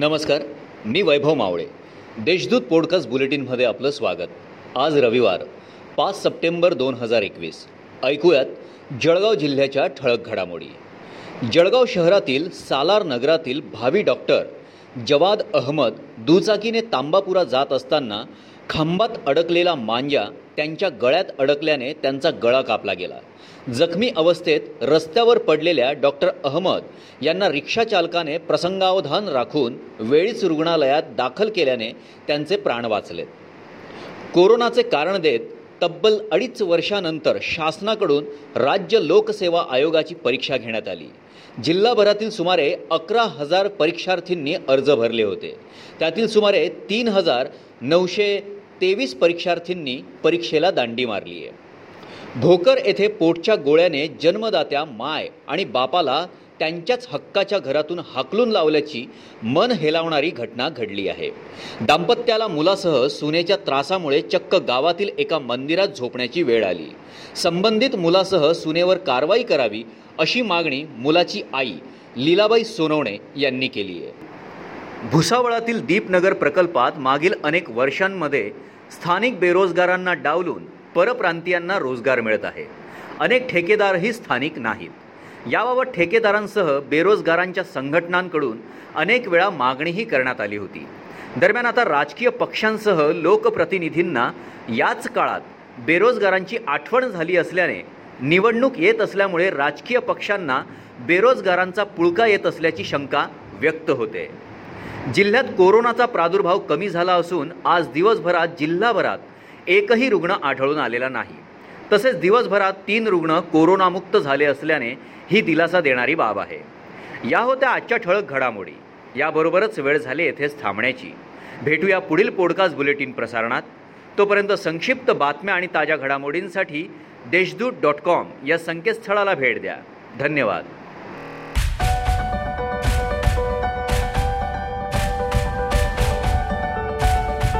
नमस्कार मी वैभव मावळे. देशदूत पॉडकास्ट बुलेटिनमध्ये आपलं स्वागत. आज रविवार पाच सप्टेंबर दोन हजार एकवीस. ऐकूयात जळगाव जिल्ह्याच्या ठळक घडामोडी. जळगाव शहरातील सालार नगरातील भावी डॉक्टर जवाद अहमद दुचाकीने तांबापुरा जात असताना खांबात अडकलेला मांजा त्यांच्या गळ्यात अडकल्याने त्यांचा गळा कापला गेला. जखमी अवस्थेत रस्त्यावर पडलेल्या डॉक्टर अहमद यांना रिक्षाचालकाने प्रसंगावधान राखून वेळीच रुग्णालयात दाखल केल्याने त्यांचे प्राण वाचलेत. कोरोनाचे कारण देत तब्बल अडीच वर्षानंतर शासनाकडून राज्य लोकसेवा आयोगाची परीक्षा घेण्यात आली. जिल्हाभरातील सुमारे अकरा हजार परीक्षार्थींनी अर्ज भरले होते. त्यातील सुमारे तीन हजार नऊशे तेवीस परीक्षार्थींनी परीक्षेला दांडी मारली आहे. भोकर येथे पोटच्या गोळ्याने जन्मदात्या माय आणि बापाला त्यांच्याच हक्काच्या घरातून हाकलून लावल्याची मन हेलावणारी घटना घडली आहे. दाम्पत्याला मुलासह सुनेच्या त्रासामुळे चक्क गावातील एका मंदिरात झोपण्याची वेळ आली. संबंधित मुलासह सुनेवर कारवाई करावी अशी मागणी मुलाची आई लीलाबाई सोनवणे यांनी केली आहे. भुसावळातील दीपनगर प्रकल्पात मागील अनेक वर्षांमध्ये स्थानिक बेरोजगारांना डावलून परप्रांतीयांना रोजगार मिळत आहे. अनेक ठेकेदारही स्थानिक नाहीत. याबाबत ठेकेदारांसह बेरोजगारांच्या संघटनांकडून अनेक वेळा मागणीही करण्यात आली होती. दरम्यान आता राजकीय पक्षांसह लोकप्रतिनिधींना याच काळात बेरोजगारांची आठवण झाली असल्याने निवडणूक येत असल्यामुळे राजकीय पक्षांना बेरोजगारांचा पुळका येत असल्याची शंका व्यक्त होते. जिल्ह्यात कोरोनाचा प्रादुर्भाव कमी झाला असून आज दिवसभरात जिल्हाभरात एकही रुग्ण आढळून आलेला नाही. तसेच दिवसभरात तीन रुग्ण कोरोनामुक्त झाले असल्याने ही दिलासा देणारी बाब आहे. या होत्या आजच्या ठळक घडामोडी. याबरोबरच वेळ झाली येथेच थांबण्याची. भेटूया पुढील पॉडकास्ट बुलेटिन प्रसारणात. तोपर्यंत संक्षिप्त बातम्या आणि ताज्या घडामोडींसाठी देशदूत डॉट कॉम या संकेतस्थळाला भेट द्या. धन्यवाद.